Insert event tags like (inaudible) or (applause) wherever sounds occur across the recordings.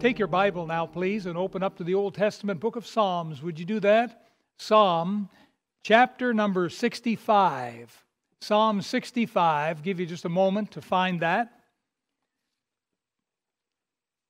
Take your Bible now, please, and open up to the Old Testament book of Psalms. Would you do that? Psalm chapter number 65. Psalm 65. Give you just a moment to find that.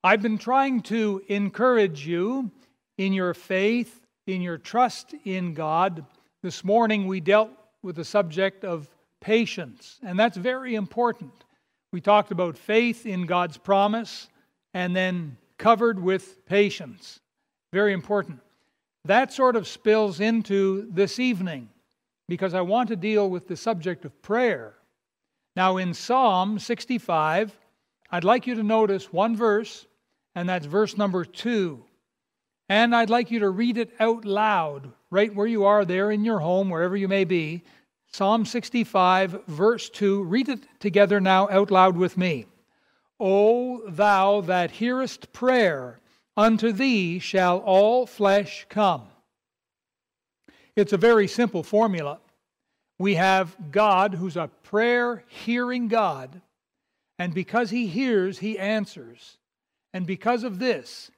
I've been trying to encourage you in your faith, in your trust in God. This morning we dealt with the subject of patience, and that's very important. We talked about faith in God's promise and then covered with patience. Very important. That sort of spills into this evening because I want to deal with the subject of prayer. Now, in Psalm 65, I'd like you to notice one verse, and that's verse number two. And I'd like you to read it out loud, right where you are, there in your home, wherever you may be. Psalm 65, verse 2. Read it together now out loud with me. O thou that hearest prayer, unto thee shall all flesh come. It's a very simple formula. We have God who's a prayer hearing God, and because he hears, he answers. And because of this,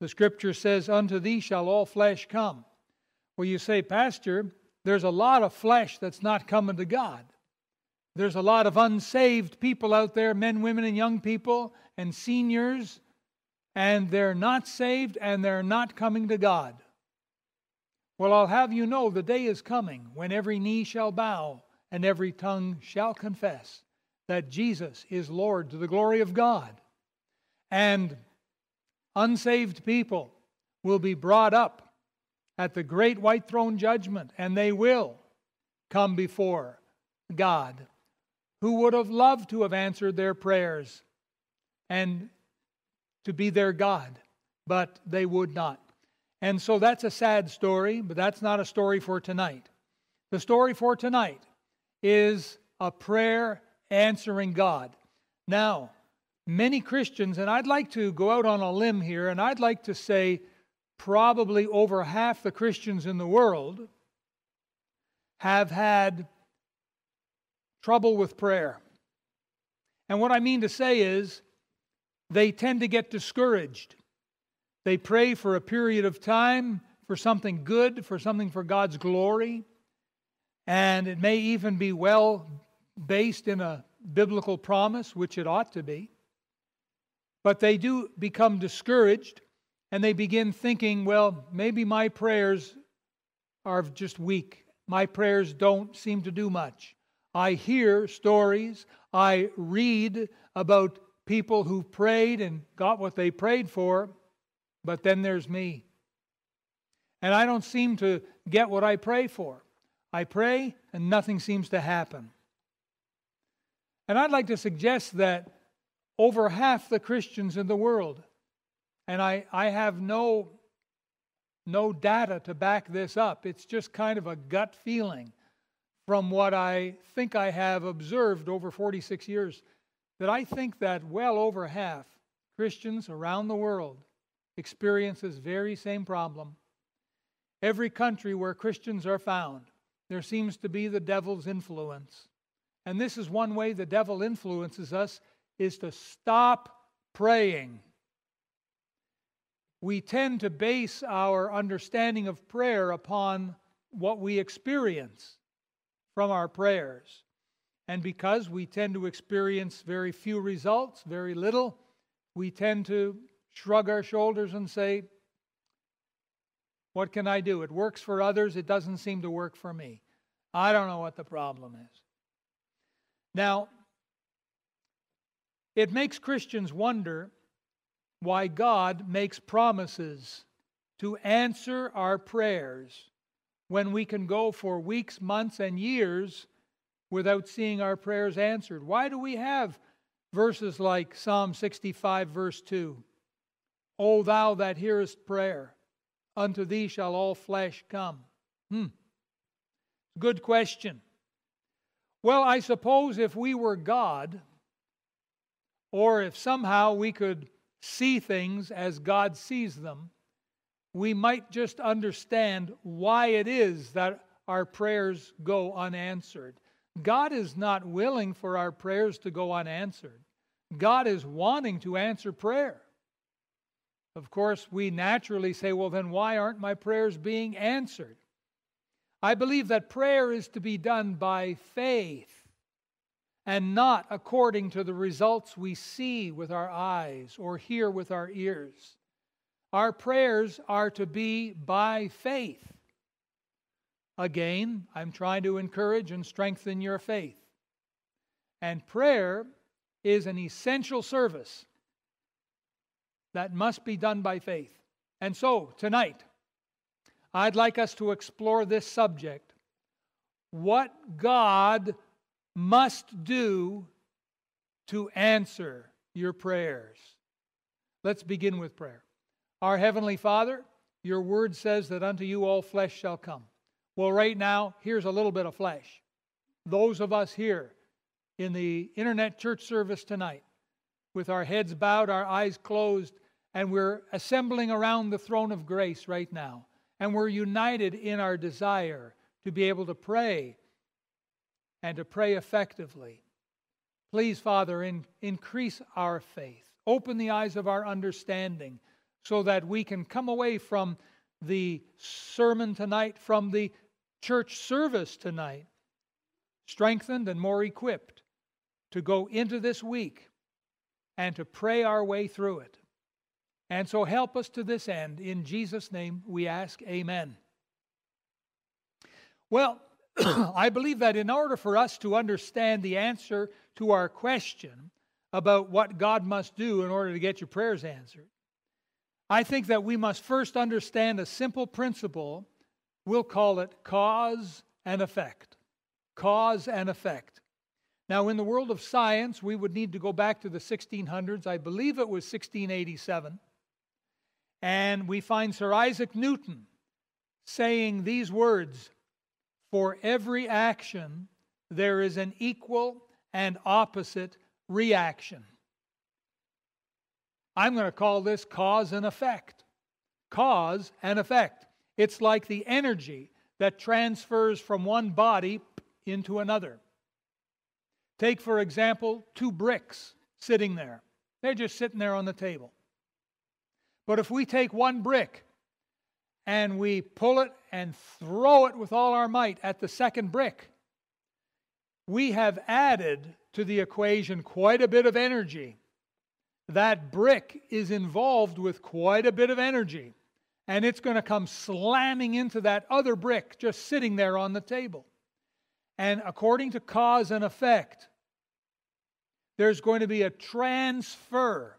the scripture says, Unto thee shall all flesh come. Well, you say, Pastor, there's a lot of flesh that's not coming to God. There's a lot of unsaved people out there, men, women, and young people, and seniors, and they're not saved and they're not coming to God. Well, I'll have you know the day is coming when every knee shall bow and every tongue shall confess that Jesus is Lord to the glory of God. And unsaved people will be brought up at the great white throne judgment, and they will come before God who would have loved to have answered their prayers and to be their God, but they would not. And so that's a sad story, but that's not a story for tonight. The story for tonight is a prayer answering God. Now, many Christians, and I'd like to go out on a limb here, and I'd like to say probably over half the Christians in the world have had trouble with prayer. And what I mean to say is, they tend to get discouraged. They pray for a period of time for something good, for something for God's glory, and it may even be well based in a biblical promise, which it ought to be. But they do become discouraged and they begin thinking, well, maybe my prayers are just weak. My prayers don't seem to do much. I hear stories, I read about people who prayed and got what they prayed for, but then there's me. And I don't seem to get what I pray for. I pray and nothing seems to happen. And I'd like to suggest that over half the Christians in the world, and I, I have no, no data to back this up, it's just kind of a gut feeling from what I think I have observed over 46 years that I think that well over half Christians around the world experience this very same problem. Every country where Christians are found, there seems to be the devil's influence. And this is one way the devil influences us is to stop praying. We tend to base our understanding of prayer upon what we experience from our prayers. And because we tend to experience very few results, very little, we tend to shrug our shoulders and say, What can I do? It works for others, it doesn't seem to work for me. I don't know what the problem is. Now, it makes Christians wonder why God makes promises to answer our prayers when we can go for weeks, months, and years without seeing our prayers answered? Why do we have verses like Psalm 65, verse 2? O thou that hearest prayer, unto thee shall all flesh come. Hmm. Good question. Well, I suppose if we were God, or if somehow we could see things as God sees them, we might just understand why it is that our prayers go unanswered. God is not willing for our prayers to go unanswered. God is wanting to answer prayer. of course, we naturally say, well, then why aren't my prayers being answered? I believe that prayer is to be done by faith and not according to the results we see with our eyes or hear with our ears. Our prayers are to be by faith. Again, I'm trying to encourage and strengthen your faith. And prayer is an essential service that must be done by faith. And so, tonight, I'd like us to explore this subject what God must do to answer your prayers. Let's begin with prayer. Our Heavenly Father, your word says that unto you all flesh shall come. Well, right now, here's a little bit of flesh. Those of us here in the internet church service tonight, with our heads bowed, our eyes closed, and we're assembling around the throne of grace right now. And we're united in our desire to be able to pray and to pray effectively. Please, Father, in, increase our faith. Open the eyes of our understanding so that we can come away from the sermon tonight, from the church service tonight, strengthened and more equipped to go into this week and to pray our way through it. And so help us to this end. In Jesus' name we ask, Amen. Well, (clears throat) I believe that in order for us to understand the answer to our question about what God must do in order to get your prayers answered, I think that we must first understand a simple principle. We'll call it cause and effect. Cause and effect. Now, in the world of science, we would need to go back to the 1600s. I believe it was 1687 and we find Sir Isaac Newton saying these words For every action, there is an equal and opposite reaction. I'm going to call this cause and effect. Cause and effect. It's like the energy that transfers from one body into another. Take, for example, two bricks sitting there. They're just sitting there on the table. But if we take one brick and we pull it and throw it with all our might at the second brick, we have added to the equation quite a bit of energy. That brick is involved with quite a bit of energy, and it's going to come slamming into that other brick just sitting there on the table. And according to cause and effect, there's going to be a transfer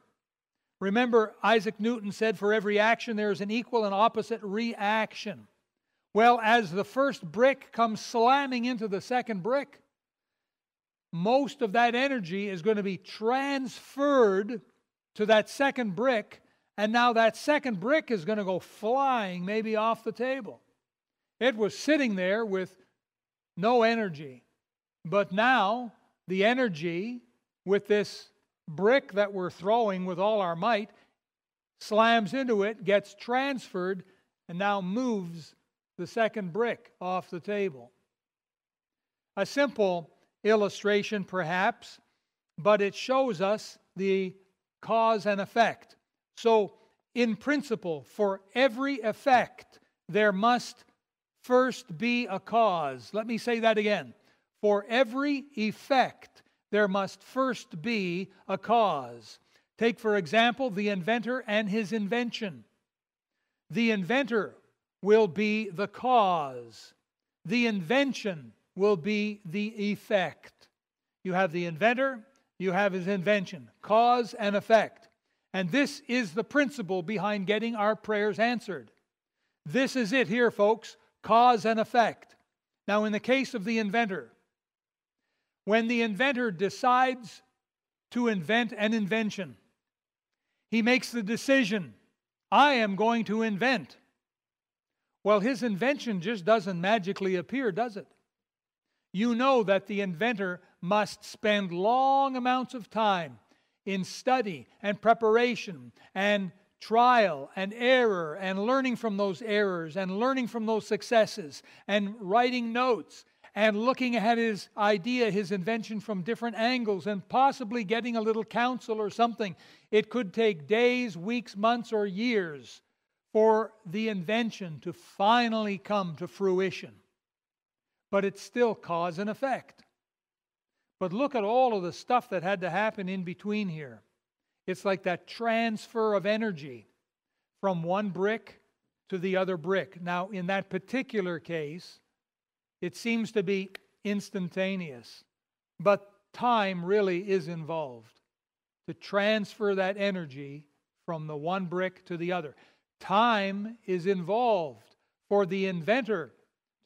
Remember, Isaac Newton said, for every action there is an equal and opposite reaction. Well, as the first brick comes slamming into the second brick, most of that energy is going to be transferred to that second brick, and now that second brick is going to go flying maybe off the table. It was sitting there with no energy, but now the energy with this brick that we're throwing with all our might slams into it, gets transferred, and now moves the second brick off the table. A simple illustration, perhaps, but it shows us the cause and effect. So, in principle, for every effect, there must first be a cause. Let me say that again. For every effect, there must first be a cause. Take, for example, the inventor and his invention. The inventor will be the cause, the invention will be the effect. You have the inventor, you have his invention, cause and effect. And this is the principle behind getting our prayers answered. This is it here, folks cause and effect. Now, in the case of the inventor, when the inventor decides to invent an invention, he makes the decision I am going to invent. Well, his invention just doesn't magically appear, does it? You know that the inventor must spend long amounts of time in study and preparation and trial and error and learning from those errors and learning from those successes and writing notes and looking at his idea, his invention from different angles, and possibly getting a little counsel or something It could take days, weeks, months, or years for the invention to finally come to fruition. But it's still cause and effect. But look at all of the stuff that had to happen in between here. It's like that transfer of energy from one brick to the other brick. Now, in that particular case, it seems to be instantaneous, but time really is involved to transfer that energy from the one brick to the other. Time is involved for the inventor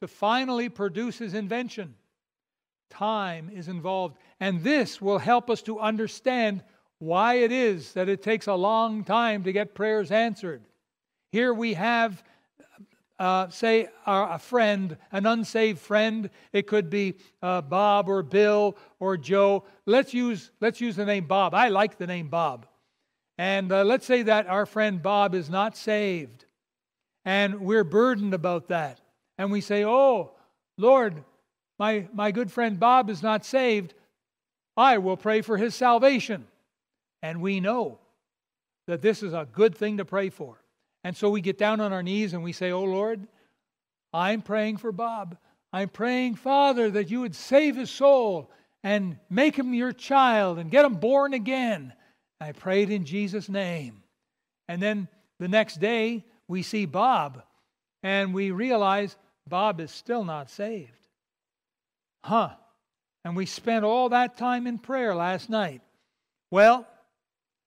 to finally produce his invention. Time is involved. And this will help us to understand why it is that it takes a long time to get prayers answered. Here we have, uh, say, a friend, an unsaved friend. It could be uh, Bob or Bill or Joe. Let's use, let's use the name Bob. I like the name Bob. And uh, let's say that our friend Bob is not saved. And we're burdened about that. And we say, Oh, Lord, my, my good friend Bob is not saved. I will pray for his salvation. And we know that this is a good thing to pray for. And so we get down on our knees and we say, Oh Lord, I'm praying for Bob. I'm praying, Father, that you would save his soul and make him your child and get him born again. I prayed in Jesus' name. And then the next day, we see Bob and we realize Bob is still not saved. Huh. And we spent all that time in prayer last night. Well,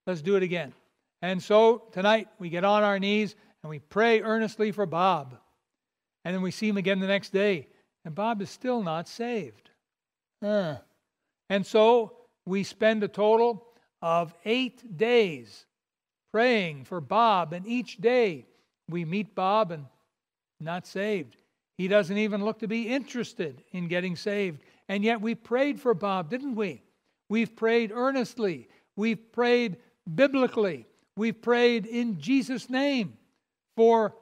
let's do it again. And so tonight we get on our knees and we pray earnestly for Bob. And then we see him again the next day, and Bob is still not saved. Uh. And so we spend a total of eight days praying for Bob, and each day we meet Bob and not saved. He doesn't even look to be interested in getting saved. And yet we prayed for Bob, didn't we? We've prayed earnestly. We've prayed biblically. We've prayed in Jesus' name for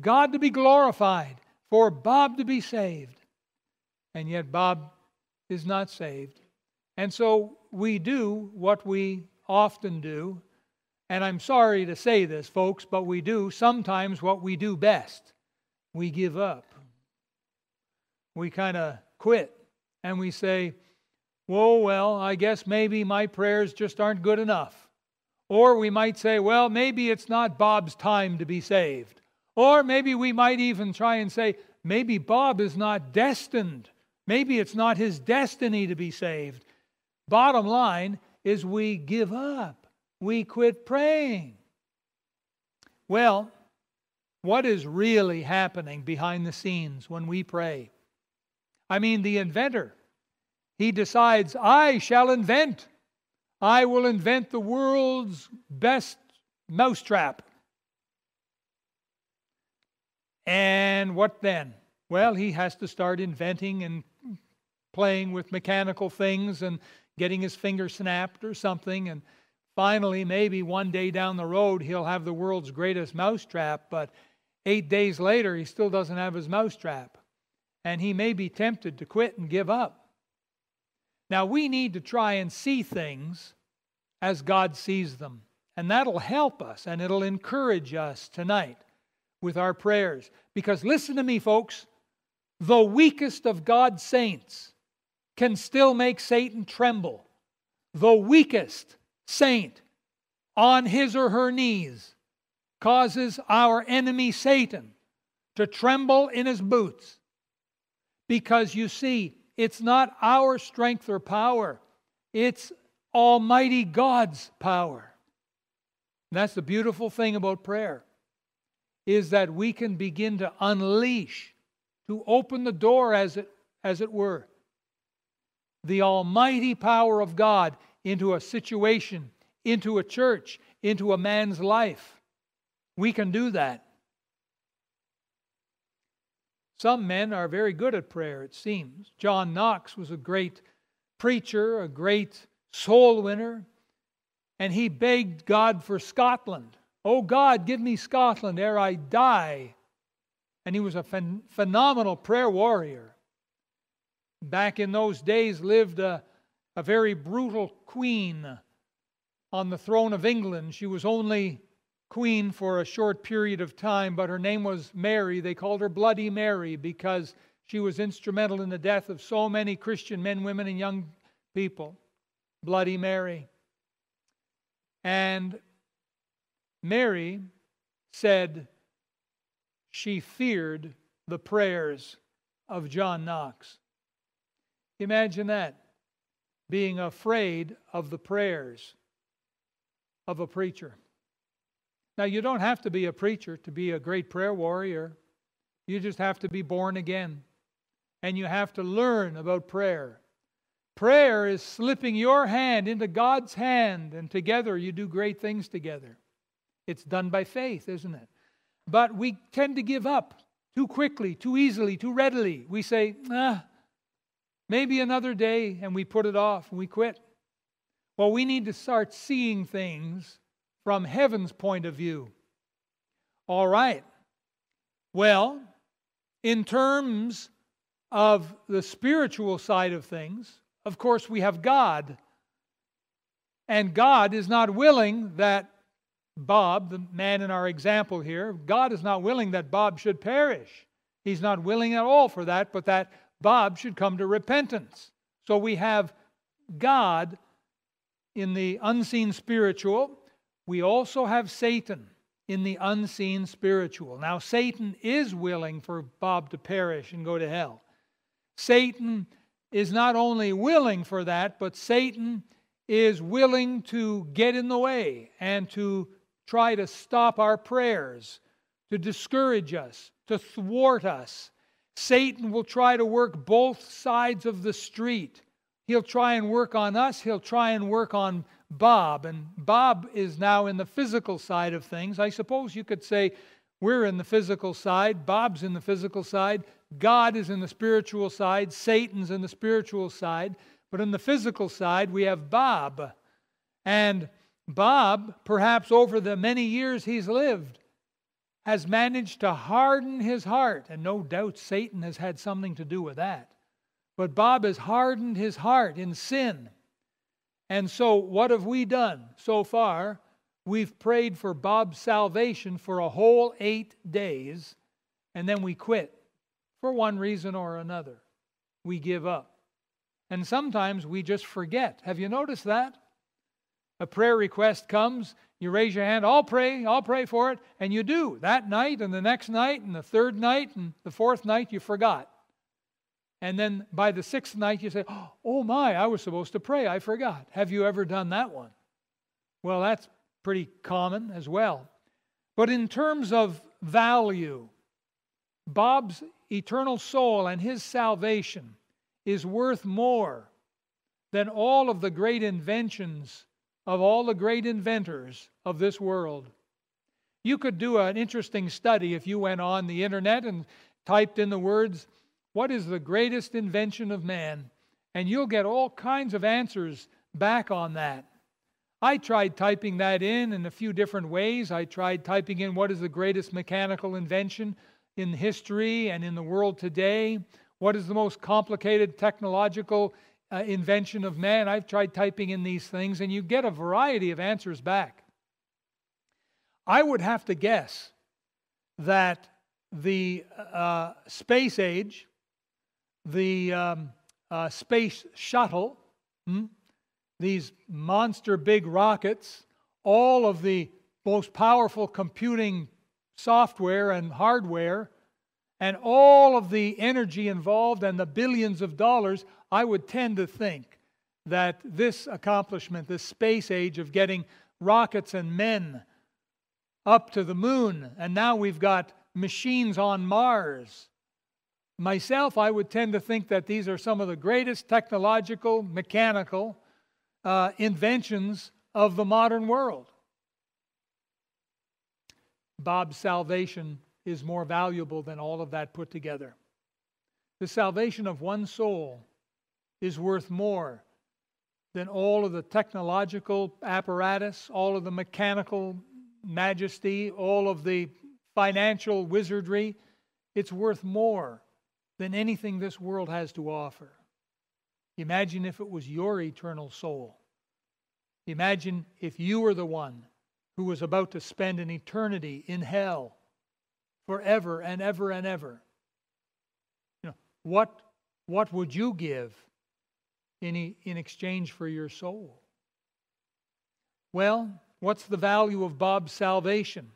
God to be glorified, for Bob to be saved. And yet Bob is not saved. And so we do what we often do. And I'm sorry to say this, folks, but we do sometimes what we do best we give up. We kind of quit and we say, Whoa, well, I guess maybe my prayers just aren't good enough. Or we might say, well, maybe it's not Bob's time to be saved. Or maybe we might even try and say, maybe Bob is not destined. Maybe it's not his destiny to be saved. Bottom line is we give up, we quit praying. Well, what is really happening behind the scenes when we pray? I mean, the inventor, he decides, I shall invent. I will invent the world's best mousetrap. And what then? Well, he has to start inventing and playing with mechanical things and getting his finger snapped or something. And finally, maybe one day down the road, he'll have the world's greatest mousetrap. But eight days later, he still doesn't have his mousetrap. And he may be tempted to quit and give up. Now, we need to try and see things as God sees them. And that'll help us and it'll encourage us tonight with our prayers. Because listen to me, folks, the weakest of God's saints can still make Satan tremble. The weakest saint on his or her knees causes our enemy Satan to tremble in his boots. Because you see, it's not our strength or power, it's Almighty God's power. And that's the beautiful thing about prayer is that we can begin to unleash, to open the door as it, as it were, the almighty power of God into a situation, into a church, into a man's life. We can do that. Some men are very good at prayer, it seems. John Knox was a great preacher, a great soul winner, and he begged God for Scotland. Oh God, give me Scotland ere I die. And he was a phen- phenomenal prayer warrior. Back in those days lived a, a very brutal queen on the throne of England. She was only queen for a short period of time, but her name was Mary. They called her Bloody Mary because she was instrumental in the death of so many Christian men, women, and young people. Bloody Mary. And Mary said she feared the prayers of John Knox. Imagine that, being afraid of the prayers of a preacher. Now, you don't have to be a preacher to be a great prayer warrior. You just have to be born again. And you have to learn about prayer. Prayer is slipping your hand into God's hand, and together you do great things together. It's done by faith, isn't it? But we tend to give up too quickly, too easily, too readily. We say, ah, maybe another day, and we put it off and we quit. Well, we need to start seeing things from heaven's point of view. All right. Well, in terms of the spiritual side of things, of course, we have God. And God is not willing that Bob, the man in our example here, God is not willing that Bob should perish. He's not willing at all for that, but that Bob should come to repentance. So we have God in the unseen spiritual. We also have Satan in the unseen spiritual. Now, Satan is willing for Bob to perish and go to hell. Satan is not only willing for that, but Satan is willing to get in the way and to try to stop our prayers, to discourage us, to thwart us. Satan will try to work both sides of the street. He'll try and work on us, he'll try and work on Bob. And Bob is now in the physical side of things. I suppose you could say we're in the physical side, Bob's in the physical side. God is in the spiritual side, Satan's in the spiritual side, but in the physical side, we have Bob. And Bob, perhaps over the many years he's lived, has managed to harden his heart, and no doubt Satan has had something to do with that. But Bob has hardened his heart in sin. And so, what have we done so far? We've prayed for Bob's salvation for a whole eight days, and then we quit for one reason or another. We give up. And sometimes we just forget. Have you noticed that? A prayer request comes, you raise your hand, I'll pray, I'll pray for it, and you do. That night, and the next night, and the third night, and the fourth night, you forgot. And then by the sixth night, you say, (gasps) Oh my, I was supposed to pray, I forgot. Have you ever done that one? Well, that's pretty common as well. But in terms of value, Bob's eternal soul and his salvation is worth more than all of the great inventions of all the great inventors of this world. You could do an interesting study if you went on the internet and typed in the words, What is the greatest invention of man? And you'll get all kinds of answers back on that. I tried typing that in in a few different ways. I tried typing in what is the greatest mechanical invention in history and in the world today? What is the most complicated technological uh, invention of man? I've tried typing in these things, and you get a variety of answers back. I would have to guess that the uh, space age, the um, uh, space shuttle, hmm, these monster big rockets, all of the most powerful computing software and hardware and all of the energy involved and the billions of dollars, I would tend to think that this accomplishment, this space age of getting rockets and men up to the moon, and now we've got machines on Mars. Myself, I would tend to think that these are some of the greatest technological, mechanical uh, inventions of the modern world. Bob's salvation is more valuable than all of that put together. The salvation of one soul is worth more than all of the technological apparatus, all of the mechanical majesty, all of the financial wizardry. It's worth more than anything this world has to offer. Imagine if it was your eternal soul Imagine if you were the one who was about to spend an eternity in hell forever and ever and ever. You know, what, what would you give in, in exchange for your soul? Well, what's the value of Bob's salvation?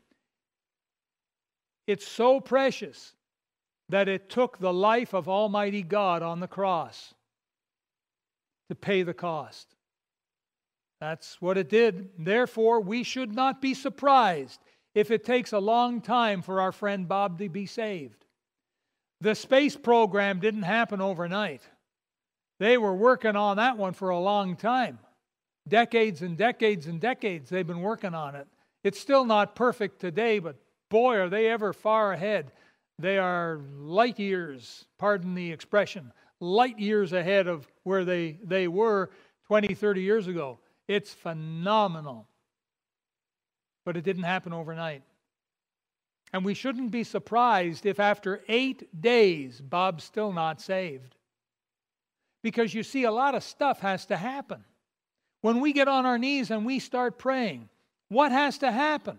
It's so precious that it took the life of Almighty God on the cross to pay the cost. That's what it did. Therefore, we should not be surprised if it takes a long time for our friend Bob to be saved. The space program didn't happen overnight. They were working on that one for a long time. Decades and decades and decades they've been working on it. It's still not perfect today, but boy, are they ever far ahead. They are light years, pardon the expression, light years ahead of where they, they were 20, 30 years ago. It's phenomenal. But it didn't happen overnight. And we shouldn't be surprised if after eight days, Bob's still not saved. Because you see, a lot of stuff has to happen. When we get on our knees and we start praying, what has to happen?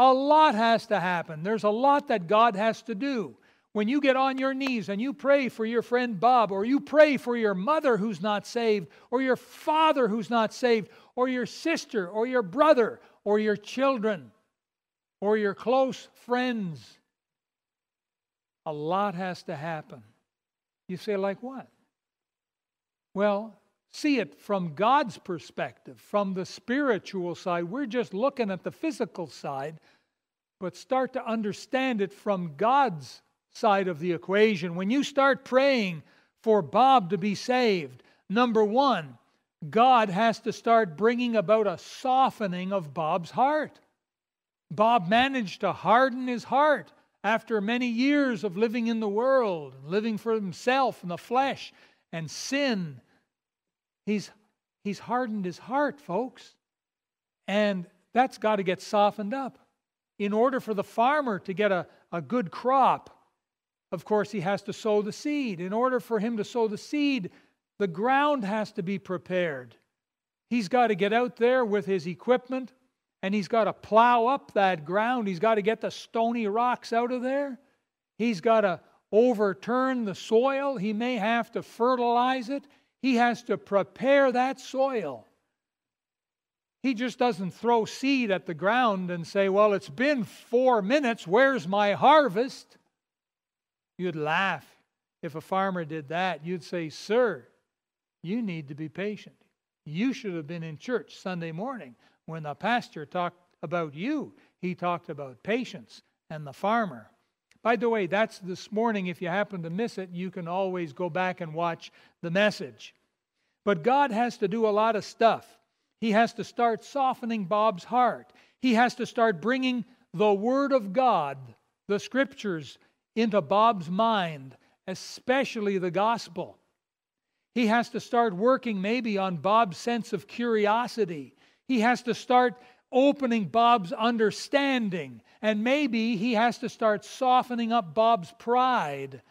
A lot has to happen. There's a lot that God has to do. When you get on your knees and you pray for your friend Bob, or you pray for your mother who's not saved, or your father who's not saved, or your sister, or your brother, or your children, or your close friends, a lot has to happen. You say, like what? Well, see it from God's perspective, from the spiritual side. We're just looking at the physical side, but start to understand it from God's side of the equation. When you start praying for Bob to be saved, number one, God has to start bringing about a softening of Bob's heart. Bob managed to harden his heart after many years of living in the world, living for himself and the flesh and sin. He's, he's hardened his heart, folks. And that's got to get softened up. In order for the farmer to get a, a good crop, of course, he has to sow the seed. In order for him to sow the seed, the ground has to be prepared. He's got to get out there with his equipment and he's got to plow up that ground. He's got to get the stony rocks out of there. He's got to overturn the soil. He may have to fertilize it. He has to prepare that soil. He just doesn't throw seed at the ground and say, Well, it's been four minutes. Where's my harvest? You'd laugh if a farmer did that. You'd say, Sir, you need to be patient. You should have been in church Sunday morning when the pastor talked about you. He talked about patience and the farmer. By the way, that's this morning. If you happen to miss it, you can always go back and watch the message. But God has to do a lot of stuff. He has to start softening Bob's heart. He has to start bringing the Word of God, the Scriptures, into Bob's mind, especially the gospel. He has to start working maybe on Bob's sense of curiosity. He has to start opening Bob's understanding. And maybe he has to start softening up Bob's pride.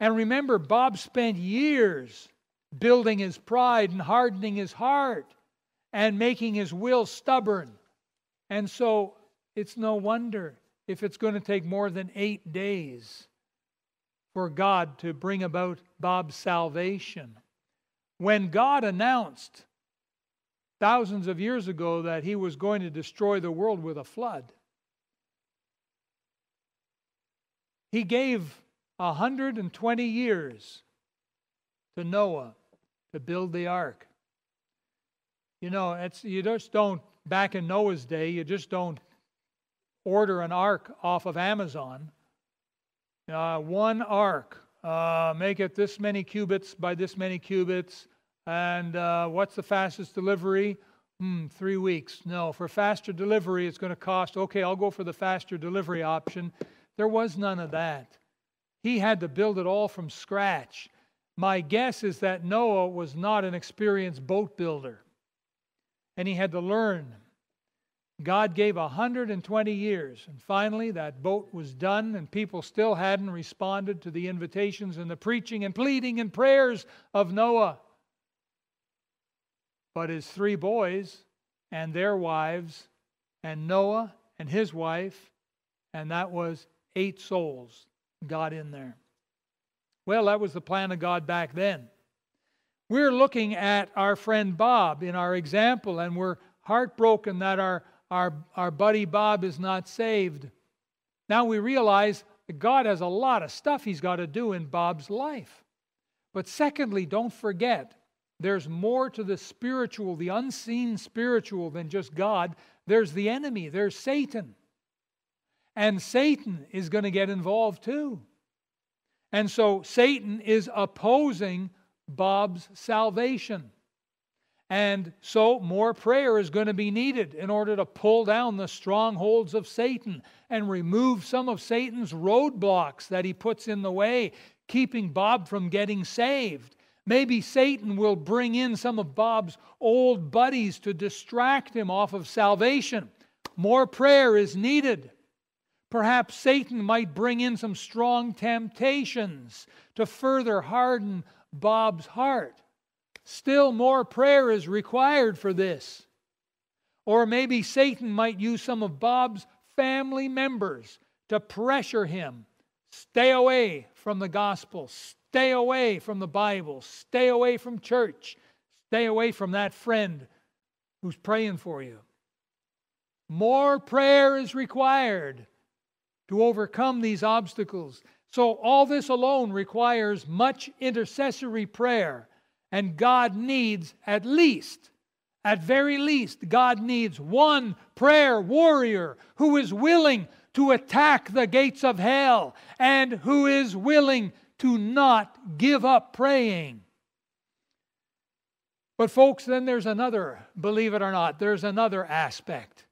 And remember, Bob spent years building his pride and hardening his heart and making his will stubborn. And so it's no wonder if it's going to take more than eight days for God to bring about Bob's salvation. When God announced thousands of years ago that he was going to destroy the world with a flood, he gave 120 years to Noah to build the ark. You know, it's you just don't back in Noah's day, you just don't order an ark off of Amazon. Uh, one ark, uh, make it this many cubits by this many cubits. And uh, what's the fastest delivery? Hmm, three weeks. No, for faster delivery, it's going to cost, okay, I'll go for the faster delivery option. There was none of that. He had to build it all from scratch. My guess is that Noah was not an experienced boat builder, and he had to learn God gave 120 years, and finally that boat was done, and people still hadn't responded to the invitations and the preaching and pleading and prayers of Noah. But his three boys and their wives, and Noah and his wife, and that was eight souls got in there. Well, that was the plan of God back then. We're looking at our friend Bob in our example, and we're heartbroken that our, our, our buddy Bob is not saved. Now we realize that God has a lot of stuff He's got to do in Bob's life. But secondly, don't forget, there's more to the spiritual, the unseen spiritual, than just God. There's the enemy, there's Satan. And Satan is going to get involved too. And so Satan is opposing Bob's salvation. And so more prayer is going to be needed in order to pull down the strongholds of Satan and remove some of Satan's roadblocks that he puts in the way, keeping Bob from getting saved. Maybe Satan will bring in some of Bob's old buddies to distract him off of salvation. More prayer is needed. Perhaps Satan might bring in some strong temptations to further harden Bob's heart. Still more prayer is required for this. Or maybe Satan might use some of Bob's family members to pressure him. Stay away from the gospel. Stay away from the Bible. Stay away from church. Stay away from that friend who's praying for you. More prayer is required to overcome these obstacles. So, all this alone requires much intercessory prayer, and God needs at least, at very least, God needs one prayer warrior who is willing to attack the gates of hell and who is willing to not give up praying. But, folks, then there's another, believe it or not, there's another aspect.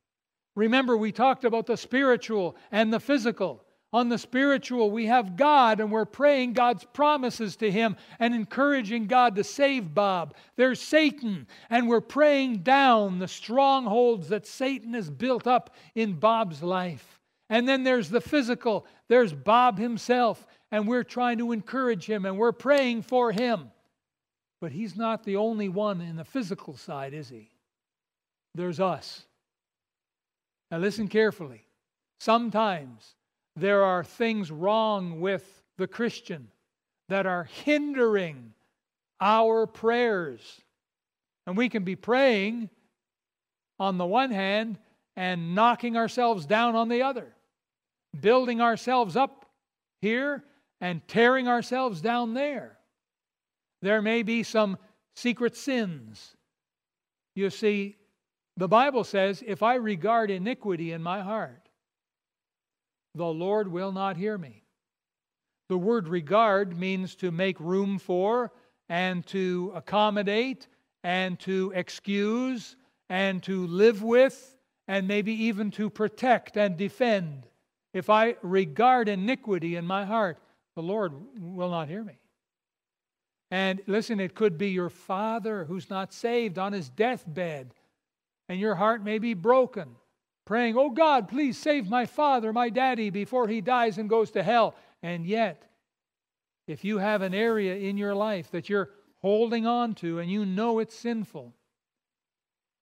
Remember, we talked about the spiritual and the physical. On the spiritual, we have God and we're praying God's promises to Him and encouraging God to save Bob. There's Satan and we're praying down the strongholds that Satan has built up in Bob's life. And then there's the physical, there's Bob himself, and we're trying to encourage him and we're praying for him. But he's not the only one in the physical side, is he? There's us. Now, listen carefully. Sometimes there are things wrong with the Christian that are hindering our prayers. And we can be praying on the one hand and knocking ourselves down on the other, building ourselves up here and tearing ourselves down there. There may be some secret sins. You see, the Bible says, if I regard iniquity in my heart, the Lord will not hear me. The word regard means to make room for and to accommodate and to excuse and to live with and maybe even to protect and defend. If I regard iniquity in my heart, the Lord will not hear me. And listen, it could be your father who's not saved on his deathbed, and your heart may be broken praying, Oh God, please save my father, my daddy, before he dies and goes to hell. And yet, if you have an area in your life that you're holding on to and you know it's sinful,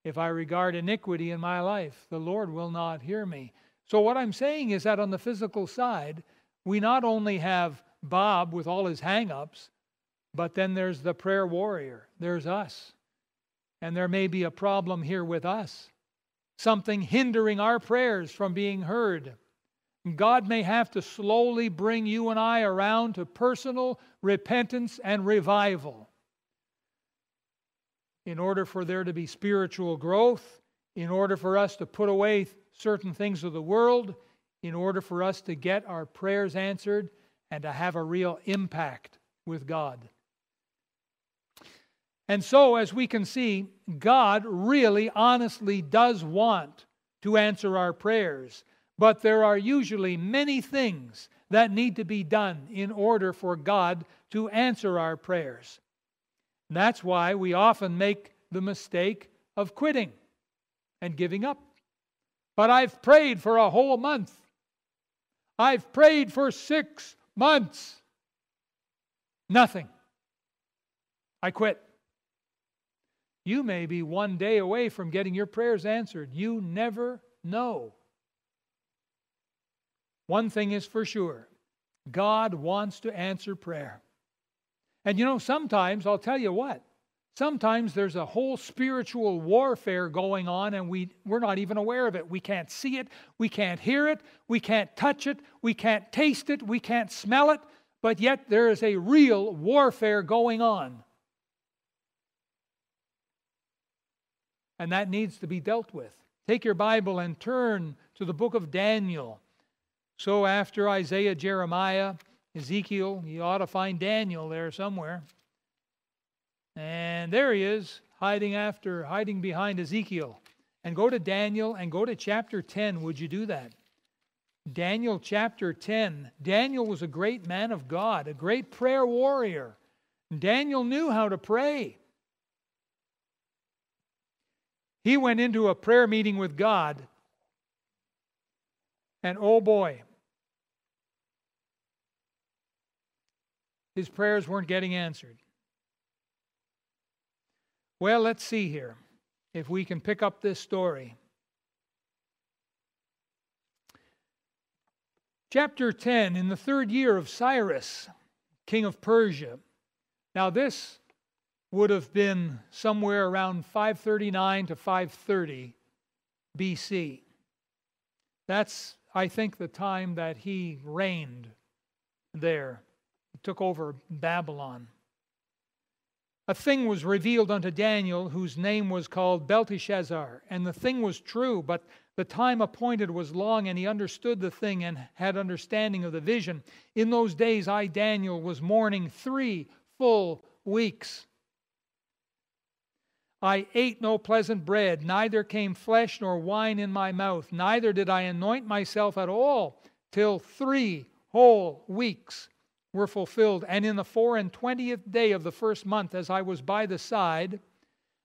if I regard iniquity in my life, the Lord will not hear me. So, what I'm saying is that on the physical side, we not only have Bob with all his hang ups, but then there's the prayer warrior, there's us. And there may be a problem here with us something hindering our prayers from being heard. God may have to slowly bring you and I around to personal repentance and revival. In order for there to be spiritual growth, in order for us to put away certain things of the world, in order for us to get our prayers answered and to have a real impact with God. And so, as we can see, God really, honestly does want to answer our prayers. But there are usually many things that need to be done in order for God to answer our prayers. And that's why we often make the mistake of quitting and giving up. But I've prayed for a whole month. I've prayed for six months. Nothing. I quit. You may be one day away from getting your prayers answered. You never know. One thing is for sure God wants to answer prayer. And you know, sometimes, I'll tell you what, sometimes there's a whole spiritual warfare going on and we, we're not even aware of it. We can't see it, we can't hear it, we can't touch it, we can't taste it, we can't smell it, but yet there is a real warfare going on. And that needs to be dealt with. Take your Bible and turn to the book of Daniel. So, after Isaiah, Jeremiah, Ezekiel, you ought to find Daniel there somewhere. And there he is, hiding after, hiding behind Ezekiel. And go to Daniel and go to chapter 10. Would you do that? Daniel chapter 10. Daniel was a great man of God, a great prayer warrior. Daniel knew how to pray. He went into a prayer meeting with God, and oh boy, his prayers weren't getting answered. Well, let's see here if we can pick up this story. Chapter 10 In the third year of Cyrus, king of Persia. Now, this would have been somewhere around 539 to 530 BC. That's, I think, the time that he reigned there, he took over Babylon. A thing was revealed unto Daniel, whose name was called Belteshazzar. And the thing was true, but the time appointed was long, and he understood the thing and had understanding of the vision. In those days, I, Daniel, was mourning three full weeks. I ate no pleasant bread, neither came flesh nor wine in my mouth, neither did I anoint myself at all, till three whole weeks were fulfilled. And in the four and twentieth day of the first month, as I was by the side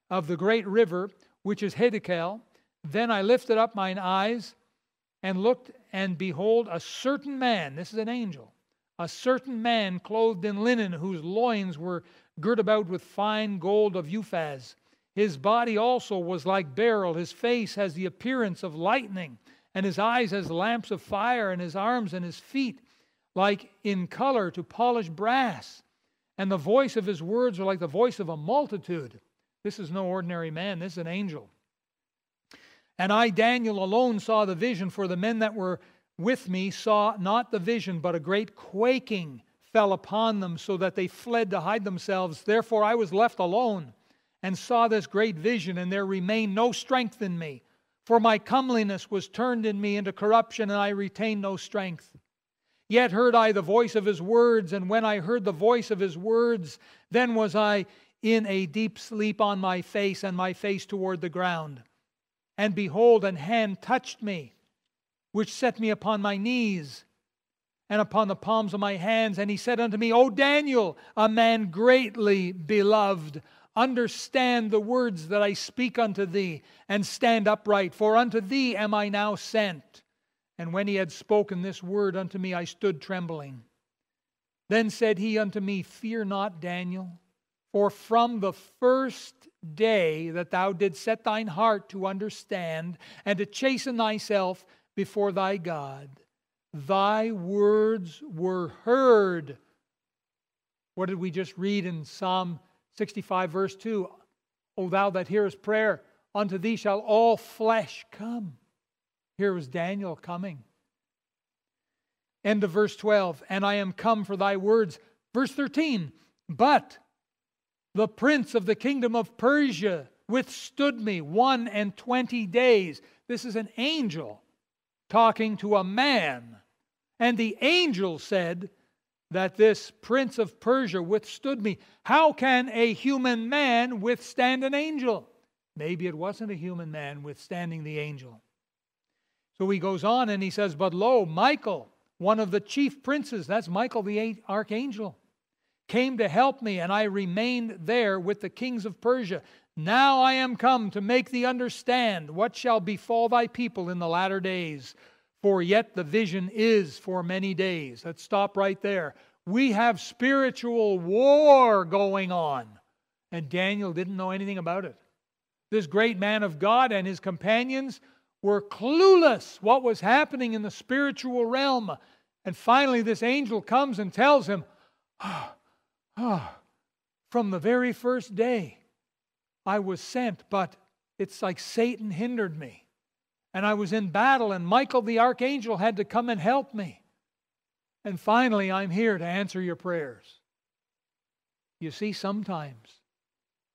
of the great river, which is Hiddekel, then I lifted up mine eyes and looked, and behold, a certain man, this is an angel, a certain man clothed in linen, whose loins were girt about with fine gold of Uphaz his body also was like beryl, his face has the appearance of lightning, and his eyes as lamps of fire, and his arms and his feet like in color to polished brass. And the voice of his words are like the voice of a multitude. This is no ordinary man, this is an angel. And I, Daniel, alone saw the vision, for the men that were with me saw not the vision, but a great quaking fell upon them, so that they fled to hide themselves. Therefore I was left alone and saw this great vision, and there remained no strength in me. For my comeliness was turned in me into corruption, and I retained no strength. Yet heard I the voice of his words, and when I heard the voice of his words, then was I in a deep sleep on my face, and my face toward the ground. And behold, an hand touched me, which set me upon my knees and upon the palms of my hands. And he said unto me, O Daniel, a man greatly beloved, Understand the words that I speak unto thee, and stand upright, for unto thee am I now sent. And when he had spoken this word unto me, I stood trembling. Then said he unto me, Fear not, Daniel, for from the first day that thou didst set thine heart to understand and to chasten thyself before thy God, thy words were heard. What did we just read in Psalm 65, verse 2 O thou that hearest prayer, unto thee shall all flesh come. Here was Daniel coming. End of verse 12. And I am come for thy words. Verse 13. But the prince of the kingdom of Persia withstood me one and twenty days. This is an angel talking to a man. And the angel said, that this prince of Persia withstood me. How can a human man withstand an angel? Maybe it wasn't a human man withstanding the angel. So he goes on and he says, But lo, Michael, one of the chief princes, that's Michael the archangel, came to help me, and I remained there with the kings of Persia. Now I am come to make thee understand what shall befall thy people in the latter days for yet the vision is for many days. Let's stop right there. We have spiritual war going on. And Daniel didn't know anything about it. This great man of God and his companions were clueless what was happening in the spiritual realm. And finally, this angel comes and tells him, ah, ah, From the very first day I was sent, but it's like Satan hindered me. And I was in battle, and Michael the archangel had to come and help me. And finally, I'm here to answer your prayers. You see, sometimes,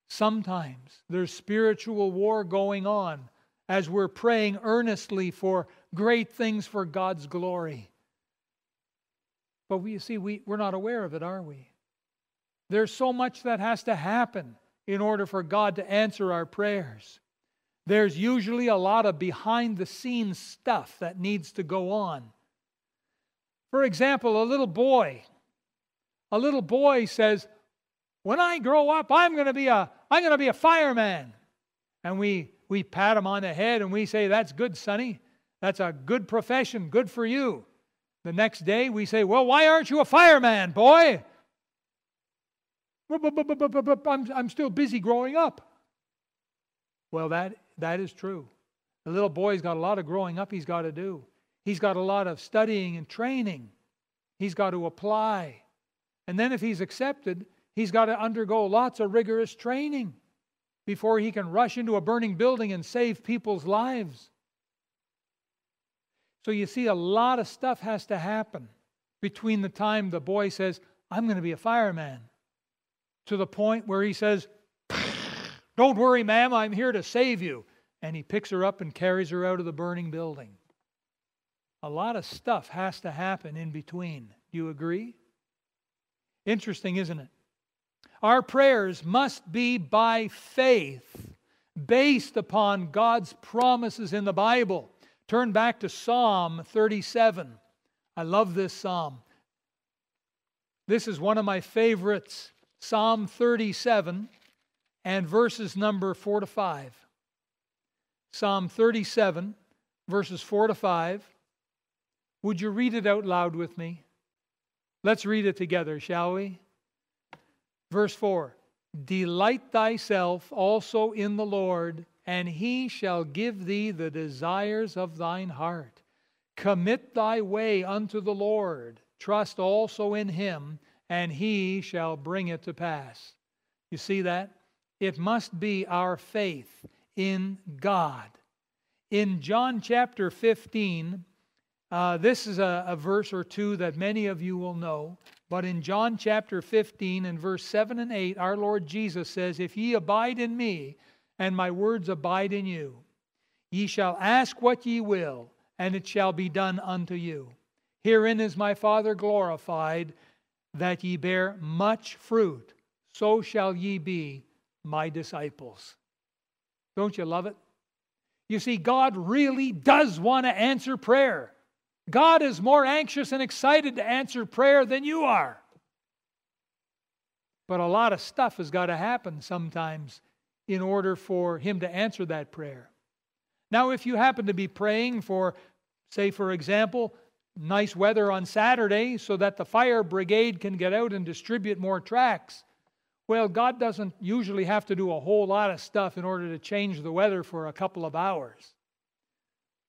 sometimes there's spiritual war going on as we're praying earnestly for great things for God's glory. But we, you see, we, we're not aware of it, are we? There's so much that has to happen in order for God to answer our prayers. There's usually a lot of behind the scenes stuff that needs to go on. For example, a little boy, a little boy says, "When I grow up, I'm going to be a I'm going to be a fireman." And we we pat him on the head and we say, "That's good, sonny. That's a good profession. Good for you." The next day we say, "Well, why aren't you a fireman, boy?" I'm, I'm still busy growing up. Well, that, that is true. The little boy's got a lot of growing up he's got to do. He's got a lot of studying and training. He's got to apply. And then if he's accepted, he's got to undergo lots of rigorous training before he can rush into a burning building and save people's lives. So you see, a lot of stuff has to happen between the time the boy says, I'm going to be a fireman, to the point where he says, Don't worry, ma'am, I'm here to save you. And he picks her up and carries her out of the burning building. A lot of stuff has to happen in between. Do you agree? Interesting, isn't it? Our prayers must be by faith, based upon God's promises in the Bible. Turn back to Psalm 37. I love this psalm. This is one of my favorites. Psalm 37 and verses number 4 to 5. Psalm 37, verses 4 to 5. Would you read it out loud with me? Let's read it together, shall we? Verse 4 Delight thyself also in the Lord, and he shall give thee the desires of thine heart. Commit thy way unto the Lord. Trust also in him, and he shall bring it to pass. You see that? It must be our faith in God. In John chapter 15, uh, this is a, a verse or two that many of you will know. But in John chapter 15 and verse 7 and 8, our Lord Jesus says, If ye abide in me, and my words abide in you, ye shall ask what ye will, and it shall be done unto you. Herein is my Father glorified, that ye bear much fruit, so shall ye be my disciples. Don't you love it? You see, God really does want to answer prayer. God is more anxious and excited to answer prayer than you are. But a lot of stuff has got to happen sometimes in order for Him to answer that prayer. Now, if you happen to be praying for, say, for example, nice weather on Saturday so that the fire brigade can get out and distribute more tracts, well, God doesn't usually have to do a whole lot of stuff in order to change the weather for a couple of hours.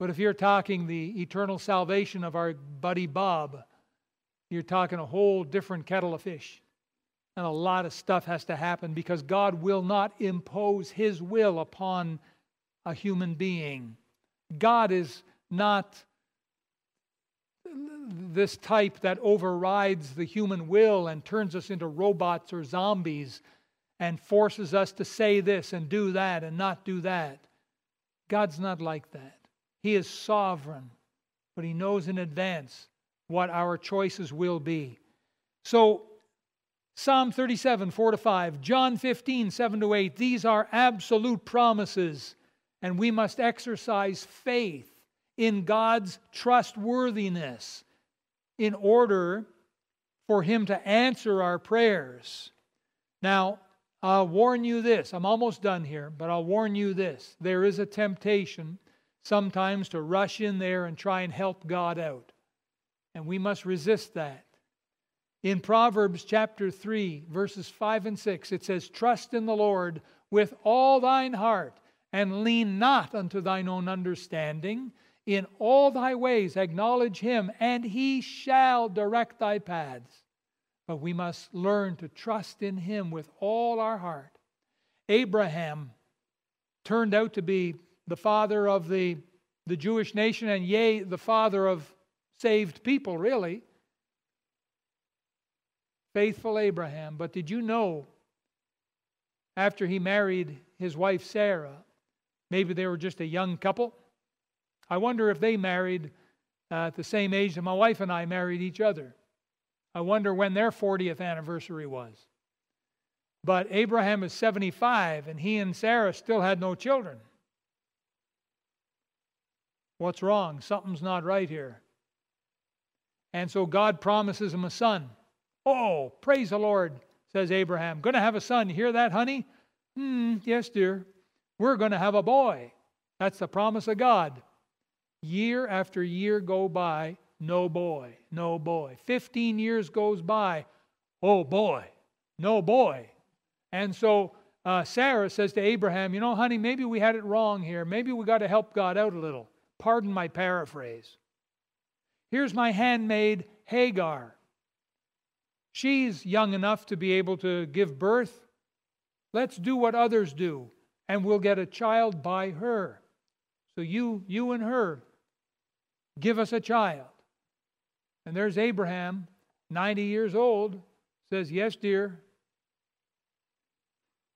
But if you're talking the eternal salvation of our buddy Bob, you're talking a whole different kettle of fish. And a lot of stuff has to happen because God will not impose his will upon a human being. God is not this type that overrides the human will and turns us into robots or zombies and forces us to say this and do that and not do that. God's not like that. He is sovereign, but He knows in advance what our choices will be. So, Psalm 37, 4 to 5, John 15, 7 to 8, these are absolute promises, and we must exercise faith in God's trustworthiness in order for Him to answer our prayers. Now, I'll warn you this. I'm almost done here, but I'll warn you this. There is a temptation sometimes to rush in there and try and help God out. And we must resist that. In Proverbs chapter 3, verses 5 and 6, it says, Trust in the Lord with all thine heart and lean not unto thine own understanding. In all thy ways acknowledge him, and he shall direct thy paths. But we must learn to trust in him with all our heart. Abraham turned out to be the father of the, the Jewish nation, and yea, the father of saved people, really. Faithful Abraham. But did you know, after he married his wife Sarah, maybe they were just a young couple? I wonder if they married uh, at the same age that my wife and I married each other. I wonder when their 40th anniversary was. But Abraham is 75, and he and Sarah still had no children. What's wrong? Something's not right here. And so God promises him a son. Oh, praise the Lord, says Abraham. Going to have a son. You hear that, honey? Hmm, yes, dear. We're going to have a boy. That's the promise of God. Year after year go by, no boy, no boy. 15 years goes by, oh boy, no boy. And so uh, Sarah says to Abraham, You know, honey, maybe we had it wrong here. Maybe we got to help God out a little. Pardon my paraphrase. Here's my handmaid, Hagar. She's young enough to be able to give birth. Let's do what others do, and we'll get a child by her. So you, you and her, give us a child. And there's Abraham, 90 years old, says, Yes, dear.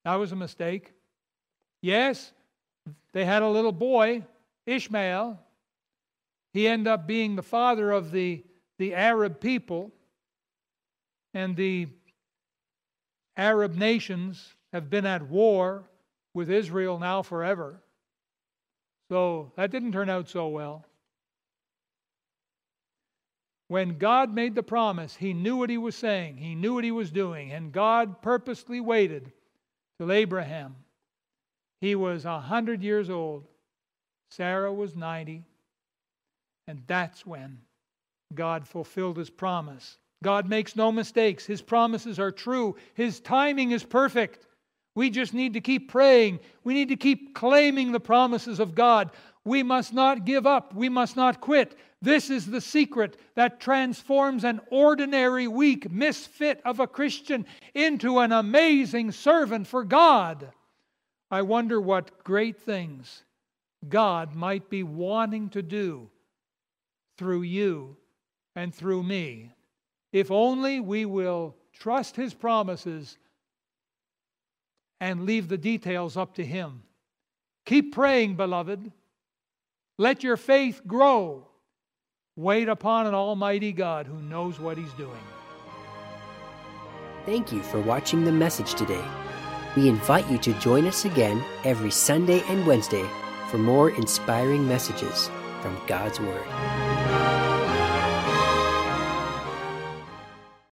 That was a mistake. Yes, they had a little boy, Ishmael. He ended up being the father of the, the Arab people. And the Arab nations have been at war with Israel now forever. So that didn't turn out so well. When God made the promise, he knew what he was saying, he knew what he was doing, and God purposely waited till Abraham. He was a hundred years old, Sarah was 90, and that's when God fulfilled his promise. God makes no mistakes. His promises are true. His timing is perfect. We just need to keep praying. We need to keep claiming the promises of God. We must not give up. We must not quit. This is the secret that transforms an ordinary, weak misfit of a Christian into an amazing servant for God. I wonder what great things God might be wanting to do through you and through me. If only we will trust His promises and leave the details up to Him. Keep praying, beloved. Let your faith grow. Wait upon an almighty God who knows what he's doing. Thank you for watching the message today. We invite you to join us again every Sunday and Wednesday for more inspiring messages from God's Word.